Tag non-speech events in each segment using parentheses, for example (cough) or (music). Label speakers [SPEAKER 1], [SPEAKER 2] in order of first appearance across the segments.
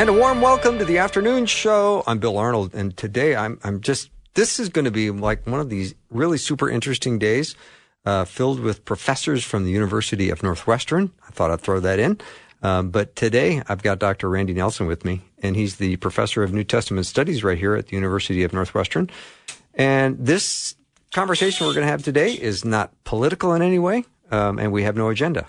[SPEAKER 1] And a warm welcome to the afternoon show. I'm Bill Arnold, and today I'm I'm just this is going to be like one of these really super interesting days, uh, filled with professors from the University of Northwestern. I thought I'd throw that in. Um, but today I've got Dr. Randy Nelson with me, and he's the professor of New Testament studies right here at the University of Northwestern. And this conversation we're going to have today is not political in any way, um, and we have no agenda.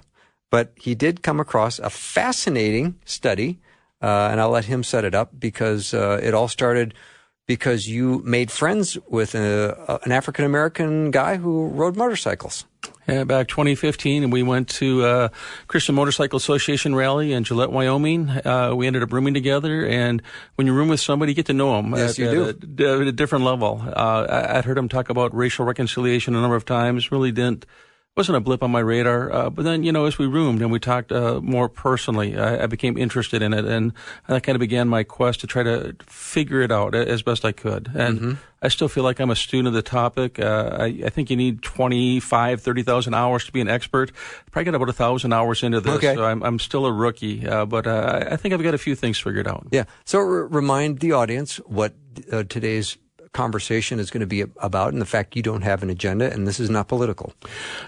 [SPEAKER 1] But he did come across a fascinating study uh, and I'll let him set it up because uh, it all started because you made friends with a, an African American guy who rode motorcycles.
[SPEAKER 2] Yeah, back 2015, and we went to uh, Christian Motorcycle Association rally in Gillette, Wyoming. Uh, we ended up rooming together, and when you room with somebody, you get to know them
[SPEAKER 1] yes,
[SPEAKER 2] at,
[SPEAKER 1] you
[SPEAKER 2] at,
[SPEAKER 1] do.
[SPEAKER 2] A, at a different level. Uh, I, would heard him talk about racial reconciliation a number of times. Really didn't wasn't a blip on my radar. Uh, but then, you know, as we roomed and we talked uh, more personally, I, I, became interested in it, and that kind of began my quest to try to figure it out as best I could. And mm-hmm. I still feel like I'm a student of the topic. Uh, I, I, think you need 25, 30,000 hours to be an expert. Probably got about a thousand hours into this,
[SPEAKER 1] okay.
[SPEAKER 2] so I'm, I'm still a rookie. Uh, but uh, I think I've got a few things figured out.
[SPEAKER 1] Yeah. So r- remind the audience what uh, today's conversation is going to be about, and the fact you don't have an agenda, and this is not political.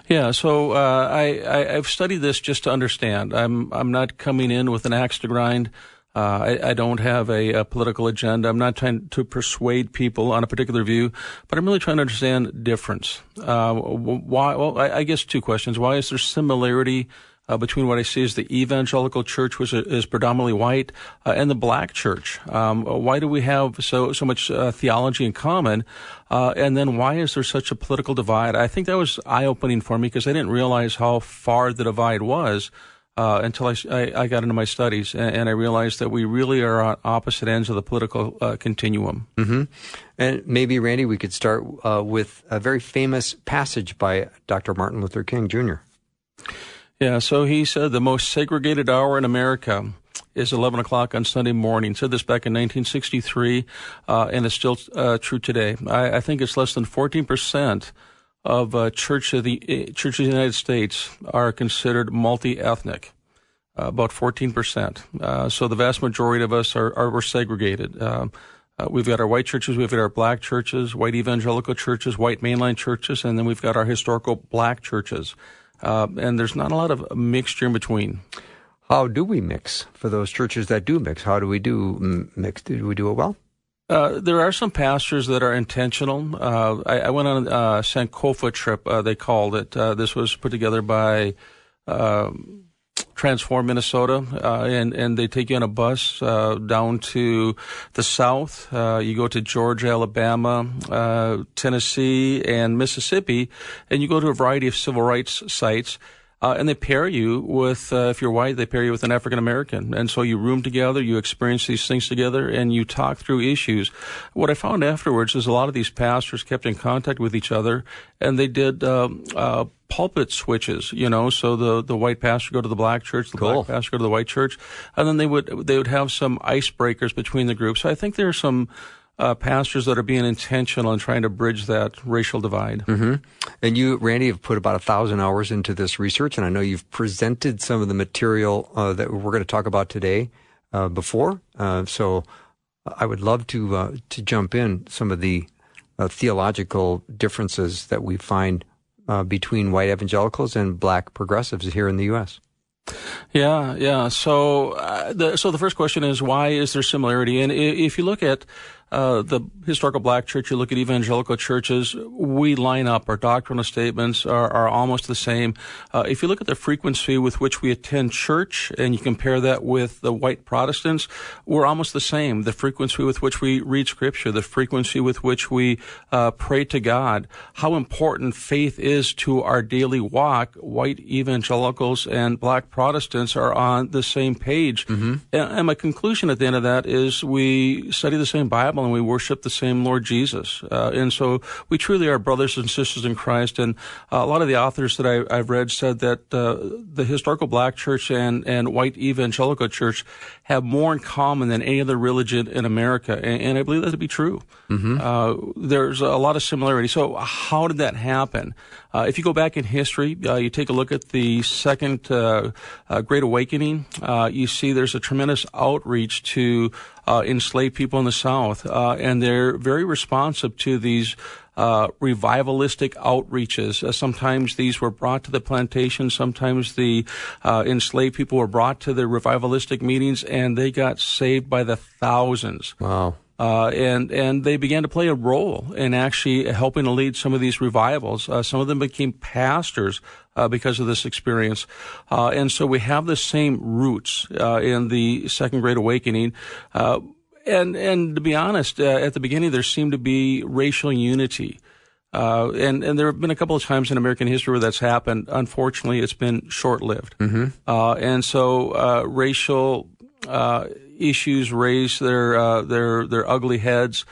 [SPEAKER 2] Yeah, so uh, I, have studied this just to understand. I'm I'm not coming in with an axe to grind. Uh, I, I, don't have a, a, political agenda. I'm not trying to persuade people on a particular view, but I'm really trying to understand difference. Uh, why? Well, I, I guess two questions. Why is there similarity? Uh, between what I see as the evangelical church, which is predominantly white, uh, and the black church. Um, why do we have so so much uh, theology in common? Uh, and then why is there such a political divide? I think that was eye opening for me because I didn't realize how far the divide was. Uh, until I, I, I, got into my studies and, and, I realized that we really are on opposite ends of the political uh, continuum.
[SPEAKER 1] Mm-hmm. And maybe, Randy, we could start with a very famous passage by Dr. Martin Luther King Jr.
[SPEAKER 2] Yeah, so he said the most segregated hour in America is 11 o'clock on Sunday morning. Said this back in 1963, uh, and it's still uh, true today. I, I, think it's less than 14% of uh, church of the uh, churches of the United States are considered multi-ethnic. Uh, about 14%. Uh, so the vast majority of us are, are segregated. Um, we've got our white churches, we've got our black churches, white evangelical churches, white mainline churches, and then we've got our historical black churches uh, and there's not a lot of mixture in between.
[SPEAKER 1] How do we mix for those churches that do mix? How do we do mix? Do we do it well?
[SPEAKER 2] Uh, there are some pastors that are intentional. Uh, I, I, went on a uh, Sankofa trip, uh, they called it. Uh, this was put together by um, Transform Minnesota, uh, and and they take you on a bus uh, down to the south. Uh, you go to Georgia, Alabama, uh, Tennessee, and Mississippi, and you go to a variety of civil rights sites. Uh, and they pair you with, uh, if you're white, they pair you with an African American. And so you room together, you experience these things together, and you talk through issues. What I found afterwards is a lot of these pastors kept in contact with each other, and they did um, uh, pulpit switches, you know, so the, the white pastor go to the black church, the
[SPEAKER 1] cool.
[SPEAKER 2] black pastor go to the white church, and then they would they would have some icebreakers between the groups. So I think there are some uh, pastors that are being intentional and trying to bridge that racial divide.
[SPEAKER 1] Mm-hmm. And you, Randy, have put about a thousand hours into this research, and I know you've presented some of the material uh, that we're going to talk about today uh, before. Uh, so I would love to uh, to jump in some of the uh, theological differences that we find between white evangelicals and black progressives here in the U.S.
[SPEAKER 2] Yeah, yeah. So, uh, the, so the first question is why is there similarity? And if you look at uh, the historical black church, you look at evangelical churches, we line up. Our doctrinal statements are, are almost the same. Uh, if you look at the frequency with which we attend church and you compare that with the white Protestants, we're almost the same. The frequency with which we read scripture, the frequency with which we uh, pray to God, how important faith is to our daily walk, white evangelicals and black Protestants are on the same page. Mm-hmm. And, and my conclusion at the end of that is we study the same Bible and we worship the same Lord Jesus. Uh, and so we truly are brothers and sisters in Christ. And uh, a lot of the authors that I, have read said that uh, the historical black church and, and white evangelical church have more in common than any other religion in America. And, and I believe that to be true. Mm-hmm. Uh, there's a lot of similarity. So how did that happen? Uh, if you go back in history, uh, you take a look at the second uh, uh Great Awakening, uh, you see there's a tremendous outreach to uh, enslaved people in the South, and they're very responsive to these uh, revivalistic outreaches. Uh, sometimes these were brought to the plantation. Sometimes the uh, enslaved people were brought to the revivalistic meetings, and they got saved by the thousands.
[SPEAKER 1] Wow.
[SPEAKER 2] Uh, and and they began to play a role in actually helping to lead some of these revivals. Uh, some of them became pastors uh, because of this experience, uh, and so we have the same roots uh, in the Second Great Awakening. Uh, and and to be honest, at the beginning there seemed to be racial unity. Uh, and and there have been a couple of times in American history where that's happened. Unfortunately, it's been short lived. Mm-hmm. Uh, and so uh, racial issues raise their uh, their their ugly heads.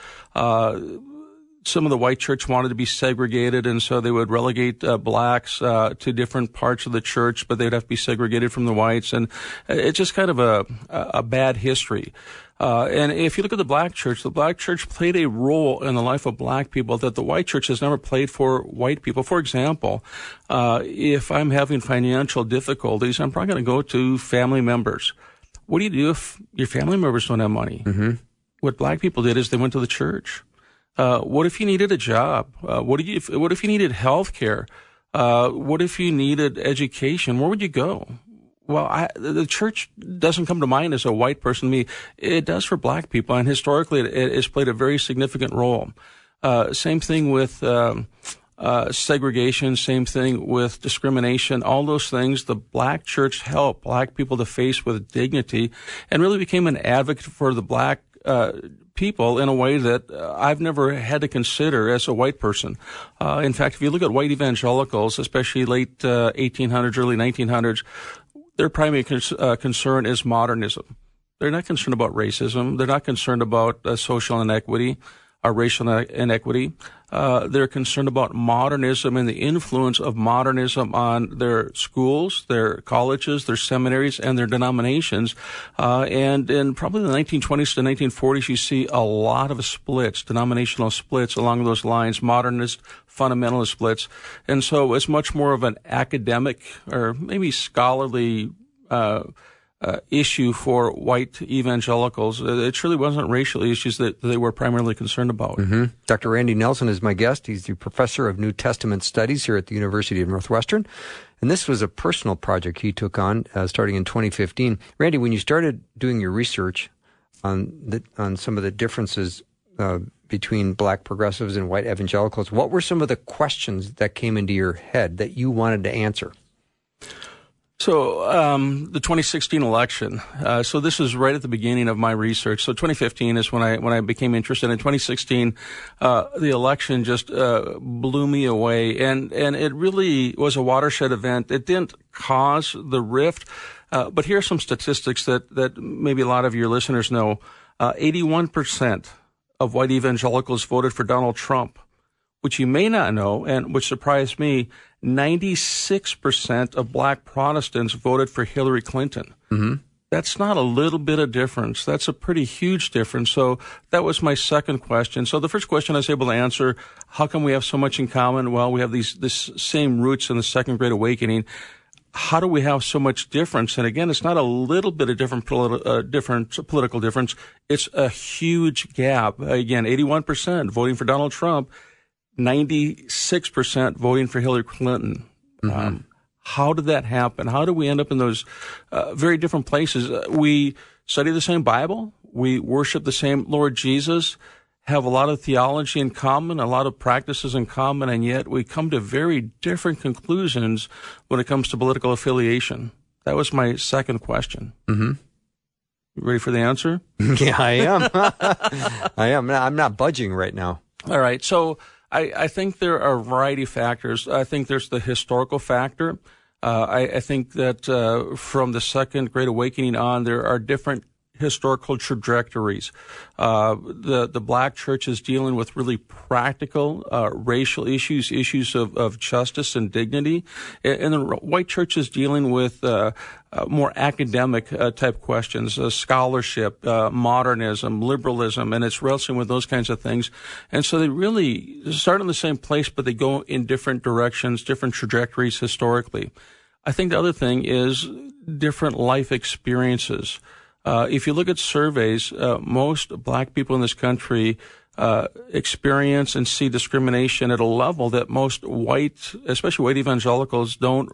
[SPEAKER 2] Some of the white church wanted to be segregated, and so they would relegate uh, blacks uh, to different parts of the church, but they'd have to be segregated from the whites, and it's just kind of a a bad history. Uh, and if you look at the black church, the black church played a role in the life of black people that the white church has never played for white people. For example, uh, if I'm having financial difficulties, I'm probably going to go to family members. What do you do if your family members don't have money? Mm-hmm. What black people did is they went to the church. Uh, what if you needed a job? Uh, what, you, if, what if you needed health care? Uh, what if you needed education? Where would you go? Well, I, the church doesn't come to mind as a white person to me. It does for black people, and historically, it, it has played a very significant role. Uh, same thing with um, uh, segregation, same thing with discrimination, all those things the black church helped black people to face with dignity and really became an advocate for the black uh, people in a way that uh, I've never had to consider as a white person. Uh, in fact, if you look at white evangelicals, especially late 1800s, uh, early 1900s, their primary con- concern is modernism. They're not concerned about racism. They're not concerned about social inequity or racial inequity. Uh, they're concerned about modernism and the influence of modernism on their schools, their colleges, their seminaries, and their denominations. Uh, and in probably the 1920s to 1940s, you see a lot of splits, denominational splits along those lines, modernist, fundamentalist splits. And so it's much more of an academic or maybe scholarly uh, uh, issue for white evangelicals. Uh, it truly wasn't racial issues that they were primarily concerned about.
[SPEAKER 1] Mm-hmm. Dr. Randy Nelson is my guest. He's the professor of New Testament studies here at the University of Northwestern. And this was a personal project he took on uh, starting in 2015. Randy, when you started doing your research on the, on some of the differences uh, between black progressives and white evangelicals, what were some of the questions that came into your head that you wanted to answer?
[SPEAKER 2] So um, the 2016 election. Uh, so this is right at the beginning of my research. So 2015 is when I when I became interested. In 2016, uh, the election just uh, blew me away, and and it really was a watershed event. It didn't cause the rift, uh, but here are some statistics that that maybe a lot of your listeners know. 81 uh, percent of white evangelicals voted for Donald Trump, which you may not know, and which surprised me. 96% of black Protestants voted for Hillary Clinton. Mm-hmm. That's not a little bit of difference. That's a pretty huge difference. So that was my second question. So the first question I was able to answer, how come we have so much in common? Well, we have these, this same roots in the second great awakening. How do we have so much difference? And again, it's not a little bit of different, politi- uh, different political difference. It's a huge gap. Again, 81% voting for Donald Trump 96% voting for Hillary Clinton. Mm-hmm. Um, how did that happen? How do we end up in those uh, very different places? Uh, we study the same Bible. We worship the same Lord Jesus. have a lot of theology in common, a lot of practices in common, and yet we come to very different conclusions when it comes to political affiliation? That was my second question.
[SPEAKER 1] Mm-hmm.
[SPEAKER 2] ready for the answer? (laughs)
[SPEAKER 1] yeah, I am. (laughs) I am. I'm not budging right now.
[SPEAKER 2] All right. So I, I think there are a variety of factors. I think there's the historical factor. Uh, I, I, think that uh, from the Second Great Awakening on, there are different historical trajectories. Uh, the the black church is dealing with really practical uh, racial issues, issues of, of justice and dignity, and, the white church is dealing with uh, uh more academic uh, type questions, uh, scholarship, modernism, liberalism, and it's wrestling with those kinds of things. And so they really start in the same place, but they go in different directions, different trajectories historically. I think the other thing is different life experiences. Uh, if you look at surveys, uh, most black people in this country uh, experience and see discrimination at a level that most white, especially white evangelicals, don't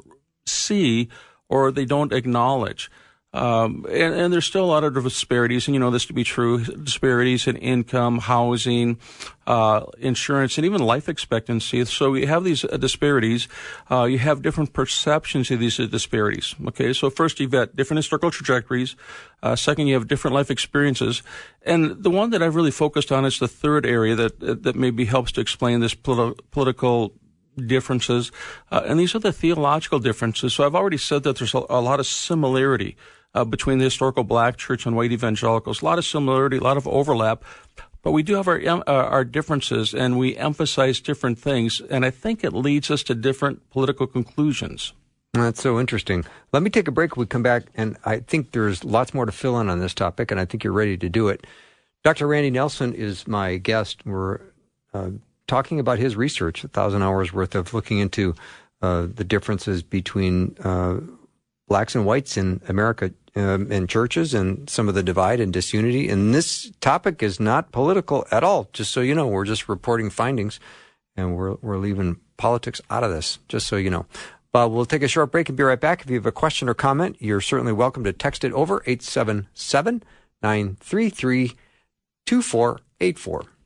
[SPEAKER 2] see or they don't acknowledge. Um, and, and, there's still a lot of disparities, and you know this to be true. Disparities in income, housing, uh, insurance, and even life expectancy. So you have these uh, disparities. Uh, you have different perceptions of these disparities. Okay, so first you've got different historical trajectories. Uh, second, you have different life experiences, and the one that I've really focused on is the third area that that maybe helps to explain this politi- political differences, uh, and these are the theological differences. So I've already said that there's a, a lot of similarity uh, between the historical black church and white evangelicals. A lot of similarity, a lot of overlap, but we do have our uh, our differences, and we emphasize different things. And I think it leads us to different political conclusions.
[SPEAKER 1] That's so interesting. Let me take a break. We come back, and I think there's lots more to fill in on this topic, and I think you're ready to do it. Dr. Randy Nelson is my guest. We're uh, talking about his research, a thousand hours worth of looking into uh, the differences between uh, blacks and whites in America um, churches and some of the divide and disunity. And this topic is not political at all. Just so you know, we're just reporting findings, and we're we're leaving politics out of this. Just so you know. But we'll take a short break and be right back. If you have a question or comment, you're certainly welcome to text it over 877 933 2484.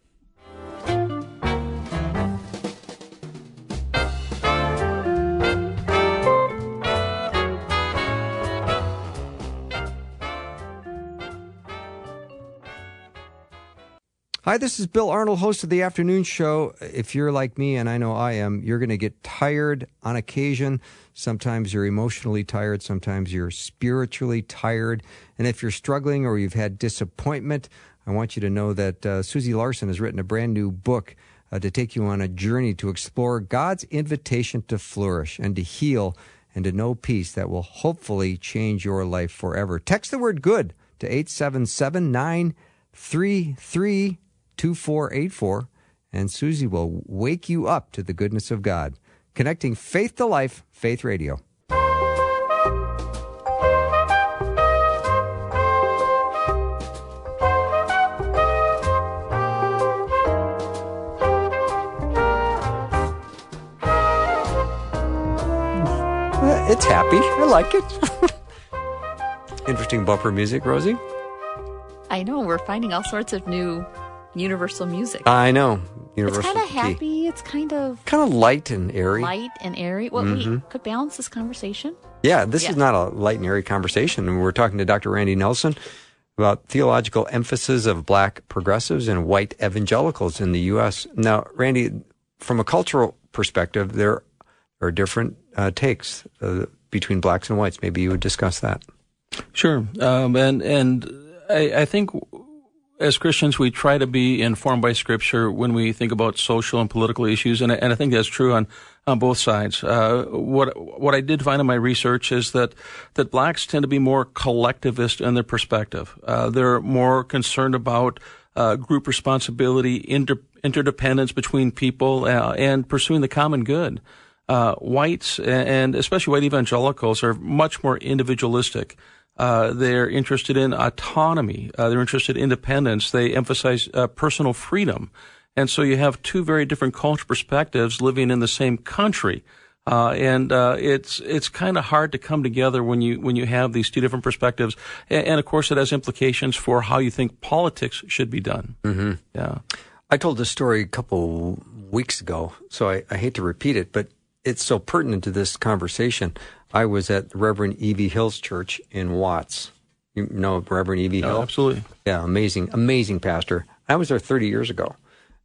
[SPEAKER 1] Hi, this is Bill Arnold, host of the afternoon show. If you're like me, and I know I am, you're going to get tired on occasion. Sometimes you're emotionally tired, sometimes you're spiritually tired. And if you're struggling or you've had disappointment, I want you to know that uh, Susie Larson has written a brand new book uh, to take you on a journey to explore God's invitation to flourish and to heal and to know peace that will hopefully change your life forever. Text the word good to 877 933 2484, and Susie will wake you up to the goodness of God. Connecting faith to life, Faith Radio. Uh, it's happy. I like it. (laughs) Interesting bumper music, Rosie.
[SPEAKER 3] I know. We're finding all sorts of new universal music.
[SPEAKER 1] I know. Universal
[SPEAKER 3] it's kind of happy. It's kind of
[SPEAKER 1] kind of light and airy.
[SPEAKER 3] Light and airy. Well, mm-hmm. we could balance this conversation.
[SPEAKER 1] Yeah, this yeah. is not a light and airy conversation. We're talking to Dr. Randy Nelson about theological emphasis of black progressives and white evangelicals in the U.S. Now, Randy, from a cultural perspective, there are different uh, takes uh, between blacks and whites. Maybe you would discuss that.
[SPEAKER 2] Sure, um, and and I, I think as Christians, we try to be informed by Scripture when we think about social and political issues, and I, and I think that's true on on both sides. Uh, what what I did find in my research is that that blacks tend to be more collectivist in their perspective. Uh, they're more concerned about uh, group responsibility, inter- interdependence between people, uh, and pursuing the common good. Uh, whites and especially white evangelicals are much more individualistic. Uh, they're interested in autonomy. Uh, they're interested in independence. They emphasize uh, personal freedom. And so you have two very different cultural perspectives living in the same country. Uh, and uh, it's it's kind of hard to come together when you when you have these two different perspectives, and, and, of course it has implications for how you think politics should be done.
[SPEAKER 1] Mm-hmm.
[SPEAKER 2] Yeah,
[SPEAKER 1] I told this story a couple weeks ago, so I, I hate to repeat it, but it's so pertinent to this conversation. I was at the Reverend E.V. Hill's church in Watts. You know Reverend E.V. Hill?
[SPEAKER 2] Oh, absolutely.
[SPEAKER 1] Yeah, amazing, amazing pastor. I was there 30 years ago,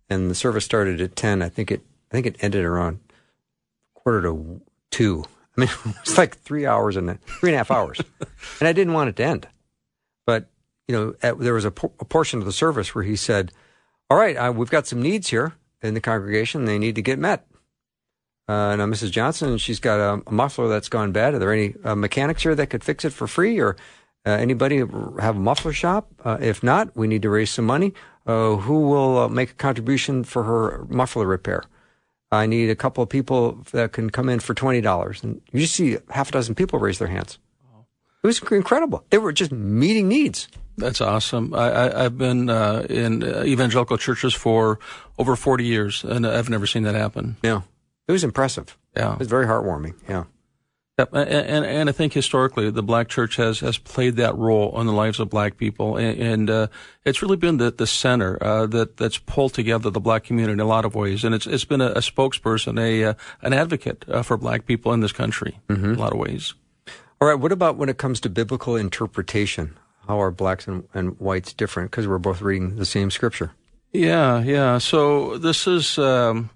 [SPEAKER 1] and the service started at 10. I think it, I think it ended around quarter to two. I mean, (laughs) it was like three hours and three and a half hours, (laughs) and I didn't want it to end. But you know, at, there was a, a, portion of the service where he said, "All right, uh, we've got some needs here in the congregation. They need to get met." Uh, now, Mrs. Johnson, she's got a, a, muffler that's gone bad. Are there any uh, mechanics here that could fix it for free, or uh, anybody have a muffler shop? Uh, if not, we need to raise some money. Uh, who will uh, make a contribution for her muffler repair? I need a couple of people that can come in for twenty dollars, and you just see half a dozen people raise their hands. It was incredible. They were just meeting needs.
[SPEAKER 2] That's awesome. I, have been uh, in evangelical churches for over 40 years, and I've never seen that happen.
[SPEAKER 1] Yeah. It was impressive.
[SPEAKER 2] Yeah.
[SPEAKER 1] It was very heartwarming. Yeah.
[SPEAKER 2] Yep. And, and, and I think historically the black church has, has played that role in the lives of black people. And, and uh, it's really been the, the center uh, that, that's pulled together the black community in a lot of ways. And it's, it's been a, a spokesperson, a, uh, an advocate uh, for black people in this country mm-hmm. in a lot of ways.
[SPEAKER 1] All right. What about when it comes to biblical interpretation? How are blacks and, and whites different? Because we're both reading the same scripture.
[SPEAKER 2] Yeah, yeah. So this is. Um,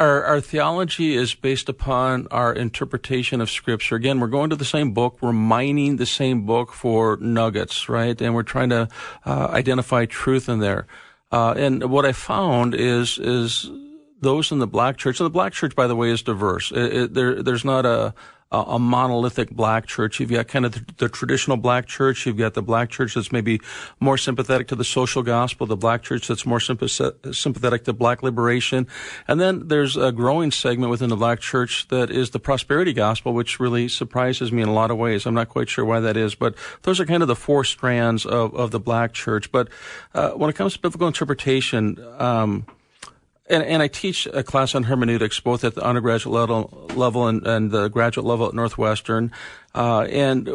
[SPEAKER 2] our, our theology is based upon our interpretation of Scripture. Again, we're going to the same book, we're mining the same book for nuggets, right? And we're trying to uh, identify truth in there. Uh, and what I found is is those in the black church, and the black church, by the way, is diverse. It, it, there, there's not a a, monolithic black church. You've got kind of the, the, traditional black church. You've got the black church that's maybe more sympathetic to the social gospel, the black church that's more sympathetic to black liberation. And then there's a growing segment within the black church that is the prosperity gospel, which really surprises me in a lot of ways. I'm not quite sure why that is, but those are kind of the four strands of, of the black church. But uh, when it comes to biblical interpretation, um, and, and I teach a class on hermeneutics both at the undergraduate level, level and, and the graduate level at Northwestern. Uh, and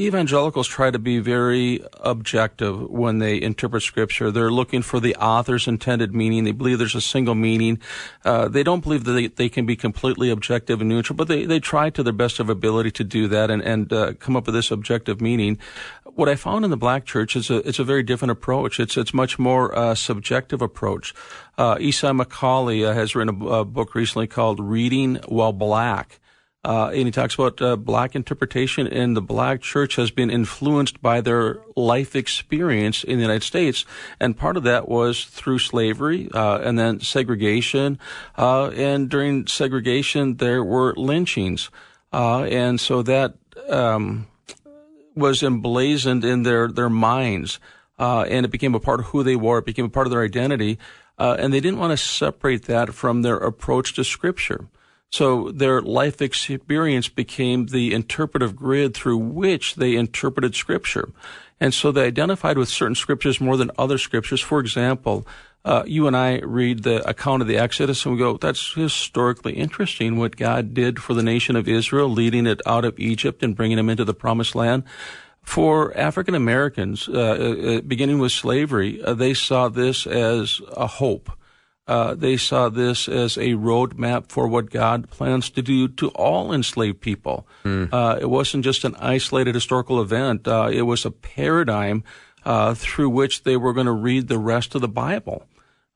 [SPEAKER 2] evangelicals try to be very objective when they interpret scripture. They're looking for the author's intended meaning. They believe there's a single meaning. Uh, they don't believe that they, they, can be completely objective and neutral, but they, they try to their best of ability to do that and, and uh, come up with this objective meaning. What I found in the black church is a, it's a very different approach. It's, it's much more uh, subjective approach. Uh, McCaulley uh, has written a, a book recently called Reading While Black. Uh, and he talks about uh, black interpretation, and the black church has been influenced by their life experience in the United States, and part of that was through slavery, uh, and then segregation, uh, and during segregation there were lynchings, uh, and so that um, was emblazoned in their their minds, uh, and it became a part of who they were. It became a part of their identity, and they didn't want to separate that from their approach to Scripture. So their life experience became the interpretive grid through which they interpreted scripture. And so they identified with certain scriptures more than other scriptures. For example, uh, you and I read the account of the Exodus and we go, that's historically interesting what God did for the nation of Israel, leading it out of Egypt and bringing them into the promised land. For African Americans, uh, uh, beginning with slavery, uh, they saw this as a hope. Uh, they saw this as a roadmap for what God plans to do to all enslaved people. Mm. Uh, it wasn't just an isolated historical event. Uh, it was a paradigm uh, through which they were going to read the rest of the Bible.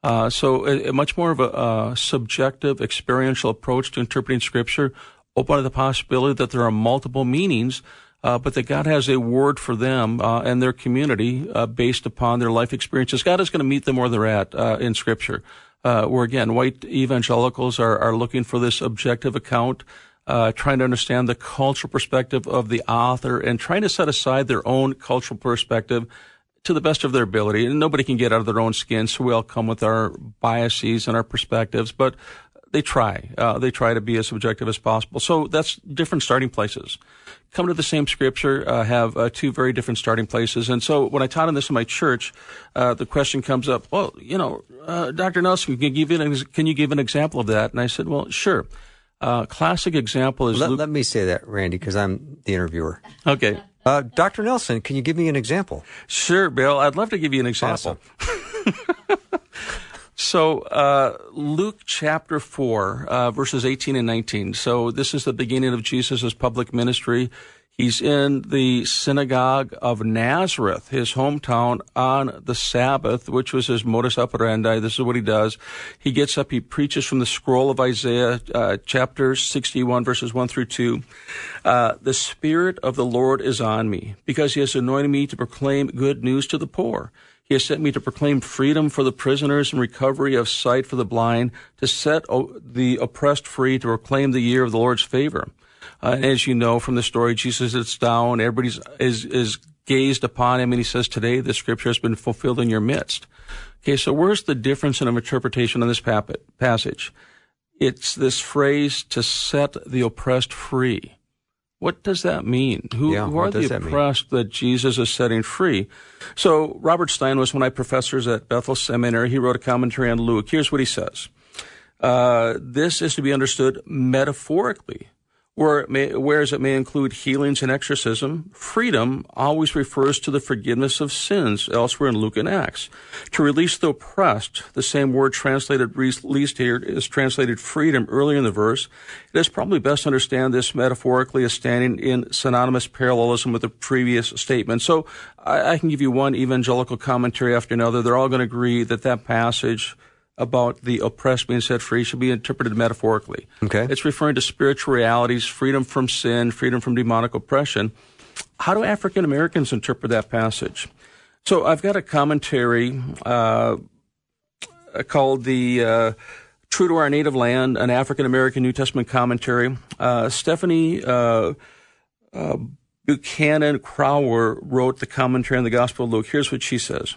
[SPEAKER 2] Uh, so, a, a, much more of a, a, subjective, experiential approach to interpreting Scripture, open to the possibility that there are multiple meanings. Uh, but that God has a word for them uh, and their community uh, based upon their life experiences. God is going to meet them where they're at in Scripture uh, where again, white evangelicals are, are looking for this objective account, uh, trying to understand the cultural perspective of the author and trying to set aside their own cultural perspective to the best of their ability. And nobody can get out of their own skin, so we all come with our biases and our perspectives, but they try. Uh, they try to be as objective as possible. So that's different starting places come to the same scripture, uh, have uh, two very different starting places. And so when I taught on this in my church, uh, the question comes up, well, you know, uh, Dr. Nelson, can you, give an, can you give an example of that? And I said, well, sure. Uh, classic example is.
[SPEAKER 1] Let, Luke- let me say that, Randy, because I'm the interviewer.
[SPEAKER 2] Okay.
[SPEAKER 1] Uh, Dr. Nelson, can you give me an example?
[SPEAKER 2] Sure, Bill. I'd love to give you an example.
[SPEAKER 1] Awesome.
[SPEAKER 2] So, uh, Luke chapter 4, uh, verses 18 and 19. So, this is the beginning of Jesus' public ministry. He's in the synagogue of Nazareth, his hometown, on the Sabbath, which was his modus operandi. This is what he does. He gets up, he preaches from the scroll of Isaiah, uh, chapter 61, verses 1 through 2. Uh, the Spirit of the Lord is on me, because he has anointed me to proclaim good news to the poor. He has sent me to proclaim freedom for the prisoners and recovery of sight for the blind, to set the oppressed free, to proclaim the year of the Lord's favor. Uh, as you know from the story, Jesus sits down, everybody's is, is gazed upon him, and he says, Today the scripture has been fulfilled in your midst. Okay, so where's the difference in interpretation on this passage? It's this phrase to set the oppressed free. What does that mean? Who,
[SPEAKER 1] yeah,
[SPEAKER 2] who are the oppressed that, that, Jesus is setting free? So Robert Stein was one of my professors at Bethel Seminary. He wrote a commentary on Luke. Here's what he says. Uh, this is to be understood metaphorically where it may, whereas it may include healings and exorcism, freedom always refers to the forgiveness of sins elsewhere in Luke and Acts. To release the oppressed, the same word translated released here is translated freedom earlier in the verse. It is probably best to understand this metaphorically as standing in synonymous parallelism with the previous statement. So I, I can give you one evangelical commentary after another. They're all going to agree that that passage about the oppressed being set free should be interpreted metaphorically.
[SPEAKER 1] Okay.
[SPEAKER 2] It's referring to spiritual realities, freedom from sin, freedom from demonic oppression. How do African Americans interpret that passage? So I've got a commentary uh, called the uh, True to Our Native Land, an African American New Testament commentary. Uh, Stephanie uh, uh, Buckhanon Crowder wrote the commentary on the Gospel of Luke. Here's what she says.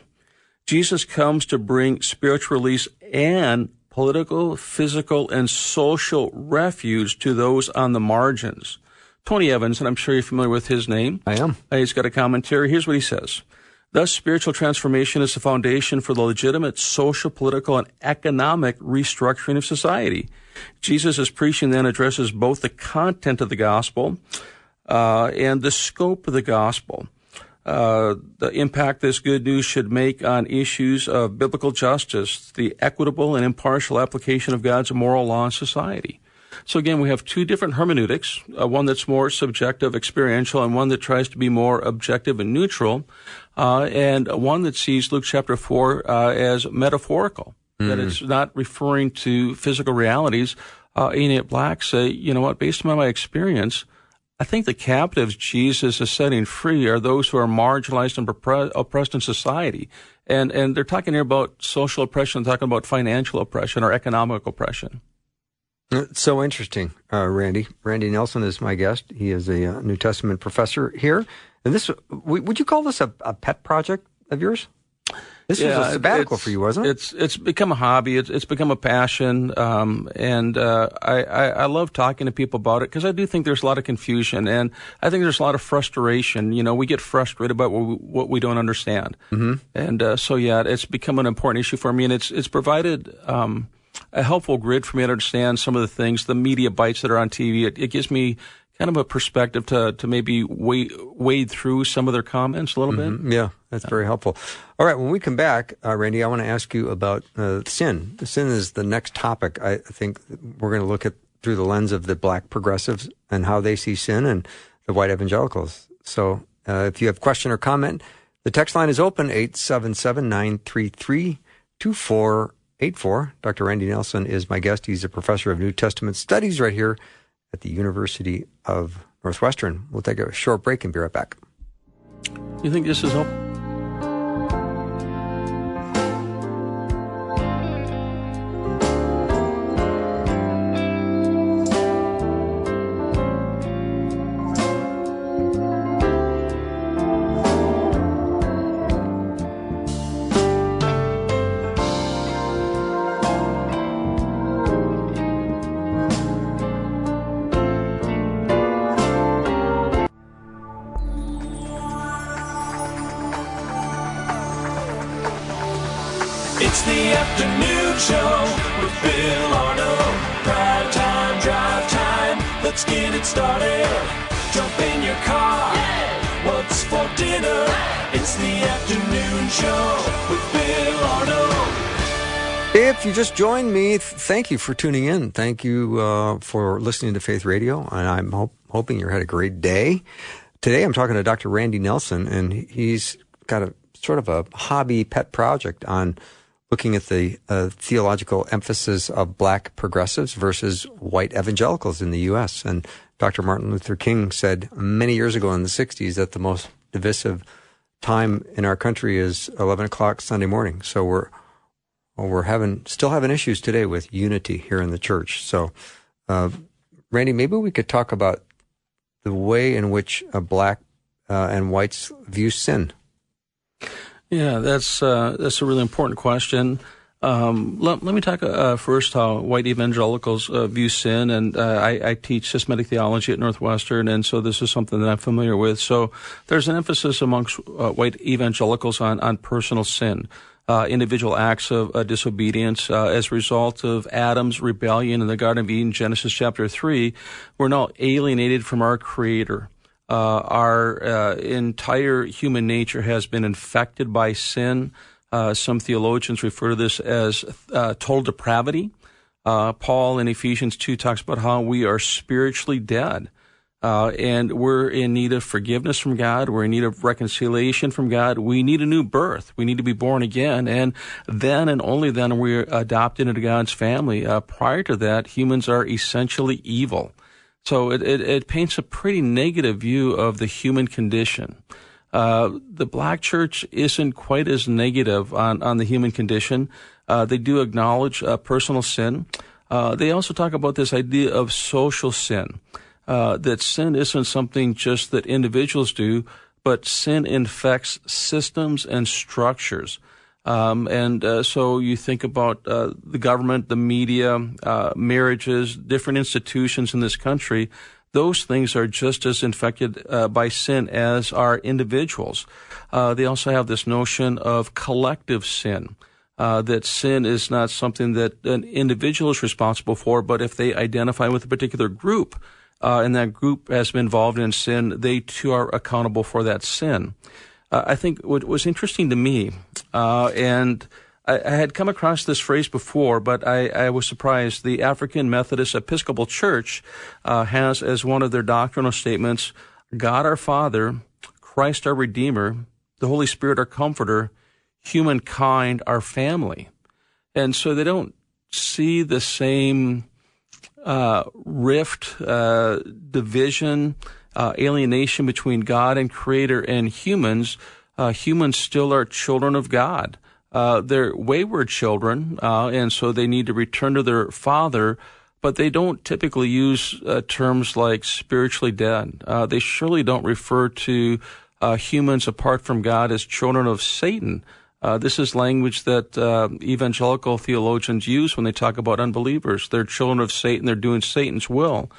[SPEAKER 2] Jesus comes to bring spiritual release and political, physical, and social refuge to those on the margins. Tony Evans, and I'm sure you're familiar with his name.
[SPEAKER 1] I am.
[SPEAKER 2] Uh, he's got a commentary. Here's what he says. Thus, spiritual transformation is the foundation for the legitimate social, political, and economic restructuring of society. Jesus' preaching then addresses both the content of the gospel uh, and the scope of the gospel uh, the impact this good news should make on issues of biblical justice, the equitable and impartial application of God's moral law in society. So again, we have two different hermeneutics, uh, one that's more subjective, experiential, and one that tries to be more objective and neutral, uh, and one that sees Luke chapter 4 uh, as metaphorical, mm. that it's not referring to physical realities. Uh, Enid Black say, you know what, based on my experience, I think the captives Jesus is setting free are those who are marginalized and oppressed in society. And, and they're talking here about social oppression, talking about financial oppression or economic oppression.
[SPEAKER 1] It's so interesting, uh, Randy. Randy Nelson is my guest. He is a uh, New Testament professor here. And this, would you call this a, a pet project of yours? This yeah, was a sabbatical for you, wasn't
[SPEAKER 2] it? It's it's become a hobby. It's it's become a passion, um, and uh, I, I, I love talking to people about it because I do think there's a lot of confusion, and I think there's a lot of frustration. You know, we get frustrated about what we, what we don't understand,
[SPEAKER 1] mm-hmm.
[SPEAKER 2] and uh, so yeah, it's become an important issue for me, and it's it's provided. Um, a helpful grid for me to understand some of the things, the media bites that are on TV. It, it gives me kind of a perspective to to maybe wade, wade through some of their comments a little
[SPEAKER 1] mm-hmm. bit. Yeah, that's very helpful. All right, when we come back, uh, Randy, I want to ask you about uh, sin. Sin is the next topic. I think we're going to look at through the lens of the black progressives and how they see sin, and the white evangelicals. So, uh, if you have question or comment, the text line is open 877-933-2484. Dr. Randy Nelson is my guest. He's a professor of New Testament studies right here at the University of Northwestern. We'll take a short break and be right back.
[SPEAKER 2] You think this is helpful?
[SPEAKER 1] If you just joined me, thank you for tuning in. Thank you uh, for listening to Faith Radio, and I'm hope, hoping you had a great day. Today, I'm talking to Dr. Randy Nelson, and he's got a sort of a hobby pet project on looking at the uh, theological emphasis of black progressives versus white evangelicals in the U.S. And Dr. Martin Luther King said many years ago in the 60s that the most divisive time in our country is 11 o'clock Sunday morning. So we're well, we're having still having issues today with unity here in the church. So, uh, Randy, maybe we could talk about the way in which a black uh, and whites view sin.
[SPEAKER 2] Yeah, that's uh, that's a really important question. Um, let, let, me talk uh, first how white evangelicals uh, view sin, and uh, I, I, teach systematic theology at Northwestern, and so this is something that I'm familiar with. So there's an emphasis amongst uh, white evangelicals on on personal sin uh, individual acts of uh, disobedience uh, as a result of Adam's rebellion in the Garden of Eden, Genesis chapter 3. We're now alienated from our Creator. Uh, our uh, entire human nature has been infected by sin. Uh, some theologians refer to this as total depravity. Paul in Ephesians 2 talks about how we are spiritually dead. Uh, and we're in need of forgiveness from God. We're in need of reconciliation from God. We need a new birth. We need to be born again. And then and only then are we adopted into God's family. Uh, prior to that, humans are essentially evil. So it, it, it, paints a pretty negative view of the human condition. Uh, the black church isn't quite as negative on, on the human condition. Uh, they do acknowledge uh, personal sin. Uh, they also talk about this idea of social sin uh, that sin isn't something just that individuals do, but sin infects systems and structures. Um, and uh, so you think about uh, the government, the media, uh, marriages, different institutions in this country. Those things are just as infected uh, by sin as are individuals. Uh, they also have this notion of collective sin. Uh, that sin is not something that an individual is responsible for, but if they identify with a particular group, uh, and that group has been involved in sin, they too are accountable for that sin. Uh, I think what was interesting to me, uh, and I, I, had come across this phrase before, but I, I was surprised. The African Methodist Episcopal Church uh, has as one of their doctrinal statements God our Father, Christ our Redeemer, the Holy Spirit our Comforter, humankind our family. And so they don't see the same uh, rift, uh, division, uh, alienation between God and Creator and humans, uh, humans still are children of God. Uh, they're wayward children, uh, and so they need to return to their Father. But they don't typically use terms like spiritually dead. they surely don't refer to humans apart from God as children of Satan. Uh, this is language that uh, evangelical theologians use when they talk about unbelievers. They're children of Satan. They're doing Satan's will.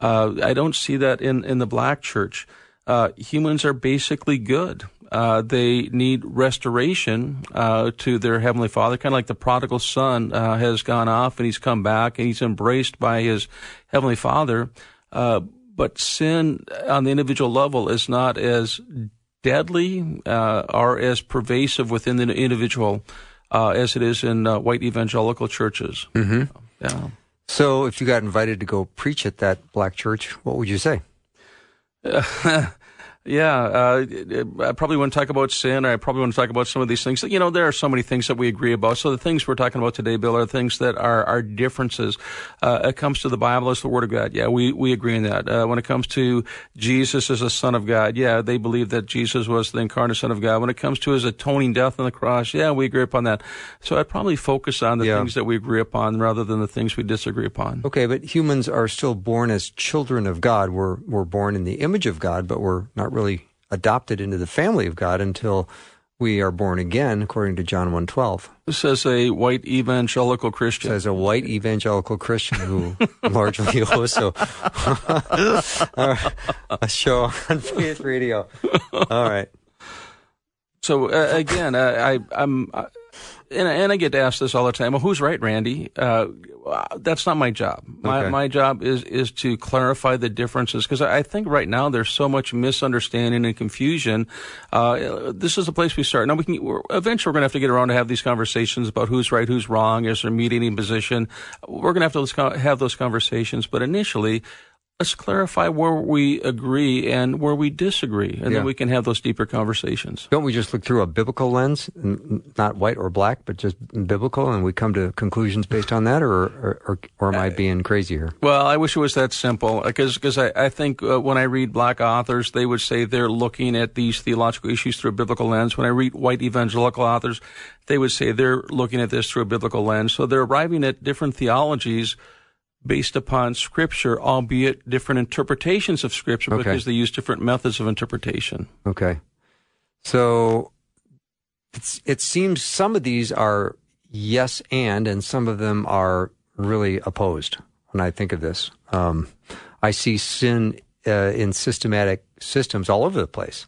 [SPEAKER 2] Uh, I don't see that in, in the black church. Uh, humans are basically good. Uh, they need restoration to their heavenly Father, kind of like the prodigal son has gone off and he's come back and he's embraced by his heavenly Father. but sin on the individual level is not as deadly uh, or as pervasive within the individual uh, as it is in uh, white evangelical churches.
[SPEAKER 1] Mm-hmm. Yeah. So, if you got invited to go preach at that black church, what would you say? (laughs)
[SPEAKER 2] Yeah, uh, I probably want to talk about sin. I probably want to talk about some of these things. You know, there are so many things that we agree about. So the things we're talking about today, Bill, are things that are our differences. Uh, it comes to the Bible as the Word of God. Yeah, we, we agree on that. Uh, when it comes to Jesus as a Son of God, yeah, they believe that Jesus was the incarnate Son of God. When it comes to His atoning death on the cross, yeah, we agree upon that. So I'd probably focus on the yeah. things that we agree upon rather than the things we disagree upon.
[SPEAKER 1] Okay, but humans are still born as children of God. We're, we're born in the image of God, but we're not really adopted into the family of God until we are born again, according to John 1.12.
[SPEAKER 2] This says a white evangelical Christian.
[SPEAKER 1] Says a white evangelical Christian who (laughs) largely also (laughs) a show on Faith Radio. All right.
[SPEAKER 2] So uh, again, I, I, am and, and I get asked this all the time. Well, who's right, Randy? Uh, that's not my job. My
[SPEAKER 1] Okay.
[SPEAKER 2] my job is is to clarify the differences because I think right now there's so much misunderstanding and confusion. Uh, this is the place we start. Now we can we're, eventually we're going to have to get around to have these conversations about who's right, who's wrong, is there a mediating position. We're going to have to have those conversations, but initially. Let's clarify where we agree and where we disagree, and
[SPEAKER 1] Yeah.
[SPEAKER 2] then we can have those deeper conversations.
[SPEAKER 1] Don't we just look through a biblical lens, not white or black, but just biblical, and we come to conclusions based on that, or or, or, or am I being crazy here?
[SPEAKER 2] Well, I wish it was that simple because I, I think uh, when I read black authors, they would say they're looking at these theological issues through a biblical lens. When I read white evangelical authors, they would say they're looking at this through a biblical lens. So they're arriving at different theologies based upon scripture, albeit different interpretations of scripture
[SPEAKER 1] Okay.
[SPEAKER 2] because they use different methods of interpretation.
[SPEAKER 1] Okay, so it's, it seems some of these are yes and, and some of them are really opposed. When I think of this, um, I see sin uh, in systematic systems all over the place.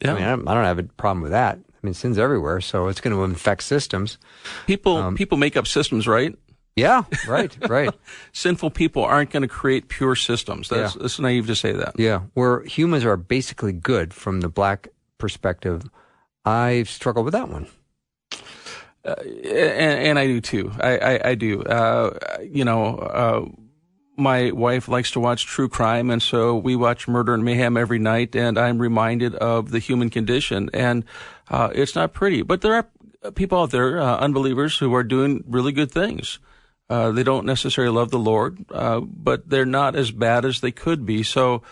[SPEAKER 2] Yeah.
[SPEAKER 1] I mean, I don't, I don't have a problem with that. I mean, sin's everywhere, so it's going to infect systems.
[SPEAKER 2] people
[SPEAKER 1] um,
[SPEAKER 2] people make up systems, right?
[SPEAKER 1] Yeah, right, right. (laughs)
[SPEAKER 2] Sinful people aren't going to create pure systems. That's,
[SPEAKER 1] Yeah.
[SPEAKER 2] that's naive to say that.
[SPEAKER 1] Yeah, where humans are basically good from the black perspective. I struggle with that one.
[SPEAKER 2] and, and I do too. I, I, I do. Uh, you know, uh, my wife likes to watch true crime, and so we watch Murder and Mayhem every night, and I'm reminded of the human condition, and uh, it's not pretty. But there are people out there, uh, unbelievers, who are doing really good things. Uh, they don't necessarily love the Lord, uh, but they're not as bad as they could be. So,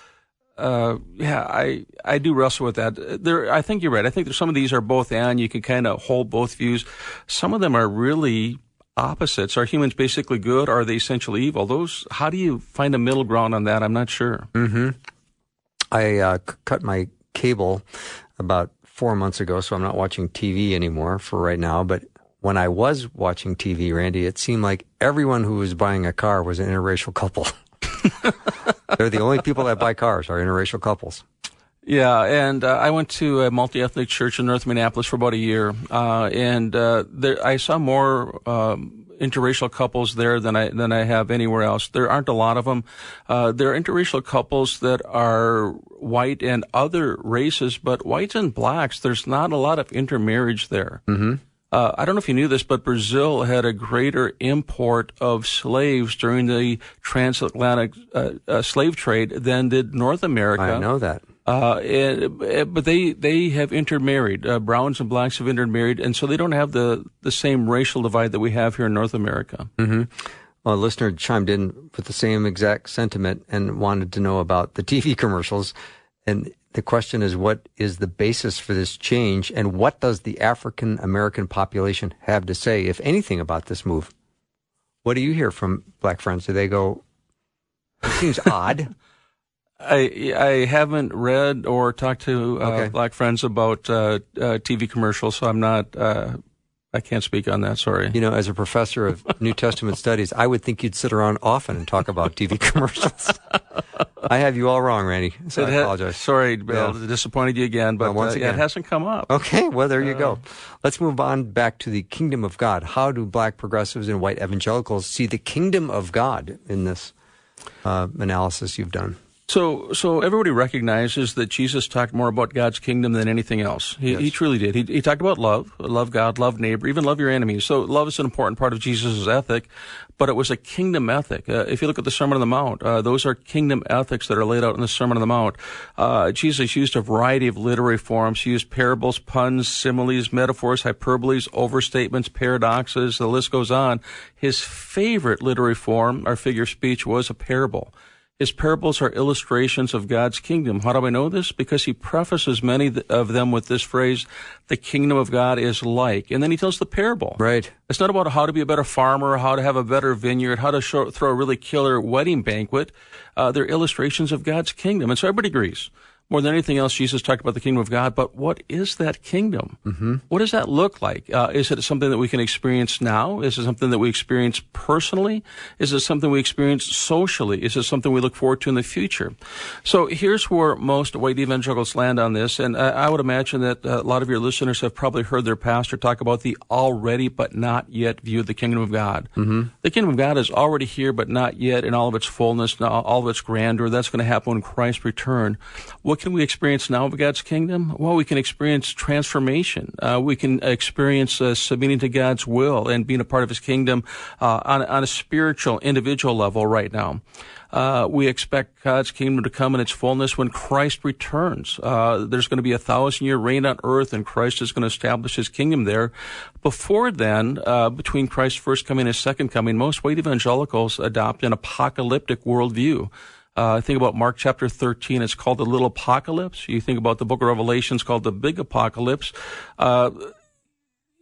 [SPEAKER 2] uh, yeah, I I do wrestle with that. There, I think you're right. I think some of these are both and. You can kind of hold both views. Some of them are really opposites. Are humans basically good? Are they essentially evil? Those. How do you find a middle ground on that? I'm not sure.
[SPEAKER 1] I uh, cut my cable about four months ago, so I'm not watching TV anymore for right now. But when I was watching TV, Randy, it seemed like everyone who was buying a car was an interracial couple. (laughs) They're the only people that buy cars are interracial couples.
[SPEAKER 2] Yeah, and uh, I went to a multi-ethnic church in North Minneapolis for about a year, uh, and uh, there, I saw more um, interracial couples there than I than I have anywhere else. There aren't a lot of them. Uh, there are interracial couples that are white and other races, but whites and blacks, there's not a lot of intermarriage there. Mm-hmm. Uh, I don't know if you knew this, but Brazil had a greater import of slaves during the transatlantic uh, uh, slave trade than did North America.
[SPEAKER 1] I know that.
[SPEAKER 2] Uh, and, uh, but they they have intermarried. Uh, browns and blacks have intermarried, and so they don't have the the same racial divide that we have here in North America.
[SPEAKER 1] Well, a listener chimed in with the same exact sentiment and wanted to know about the TV (laughs) commercials. And the question is, what is the basis for this change? And what does the African American population have to say, if anything, about this move? What do you hear from black friends? Do they go, it seems (laughs) odd?
[SPEAKER 2] I I haven't read or talked to uh,
[SPEAKER 1] Okay.
[SPEAKER 2] black friends about uh, uh, TV commercials, so I'm not. Uh, I can't speak on that. Sorry.
[SPEAKER 1] You know, as a professor of (laughs) New Testament studies, I would think you'd sit around often and talk about TV commercials. I have you all wrong, Randy. So I
[SPEAKER 2] It ha-
[SPEAKER 1] apologize.
[SPEAKER 2] Sorry, Bill, disappointed you again, but
[SPEAKER 1] once
[SPEAKER 2] uh, yeah,
[SPEAKER 1] again.
[SPEAKER 2] it hasn't come up.
[SPEAKER 1] Okay, well, there you go. Let's move on back to the kingdom of God. How do black progressives and white evangelicals see the kingdom of God in this uh, analysis you've done?
[SPEAKER 2] So, so everybody recognizes that Jesus talked more about God's kingdom than anything else. He, he truly did. He, he talked about love, love God, love neighbor, even love your enemies. So, love is an important part of Jesus' ethic, but it was a kingdom ethic. Uh, if you look at the Sermon on the Mount, uh, those are kingdom ethics that are laid out in the Sermon on the Mount. Uh, Jesus used a variety of literary forms. He used parables, puns, similes, metaphors, hyperboles, overstatements, paradoxes. The list goes on. His favorite literary form, or figure of speech, was a parable. His parables are illustrations of God's kingdom. How do I know this? Because he prefaces many of them with this phrase, the kingdom of God is like. And then he tells the parable.
[SPEAKER 1] Right.
[SPEAKER 2] It's not about how to be a better farmer, how to have a better vineyard, how to show, throw a really killer wedding banquet. Uh, they're illustrations of God's kingdom. And so everybody agrees. More than anything else, Jesus talked about the kingdom of God, but what is that kingdom? Mm-hmm. What does that look like? Uh, is it something that we can experience now? Is it something that we experience personally? Is it something we experience socially? Is it something we look forward to in the future? So here's where most white evangelicals land on this, and I, I would imagine that a lot of your listeners have probably heard their pastor talk about the already but not yet view of the kingdom of God. Mm-hmm. The kingdom of God is already here, but not yet in all of its fullness, all of its grandeur. That's going to happen when Christ returns. What can we experience now of God's kingdom? Well, we can experience transformation. Uh, we can experience uh, submitting to God's will and being a part of His kingdom uh, on, on a spiritual, individual level right now. Uh, we expect God's kingdom to come in its fullness when Christ returns. Uh, there's going to be a thousand year reign on earth, and Christ is going to establish his kingdom there. Before then, uh, between Christ's first coming and his second coming, most white evangelicals adopt an apocalyptic worldview. Uh, think about Mark chapter 13. It's called the little apocalypse. You think about the book of Revelations called the big apocalypse. Uh,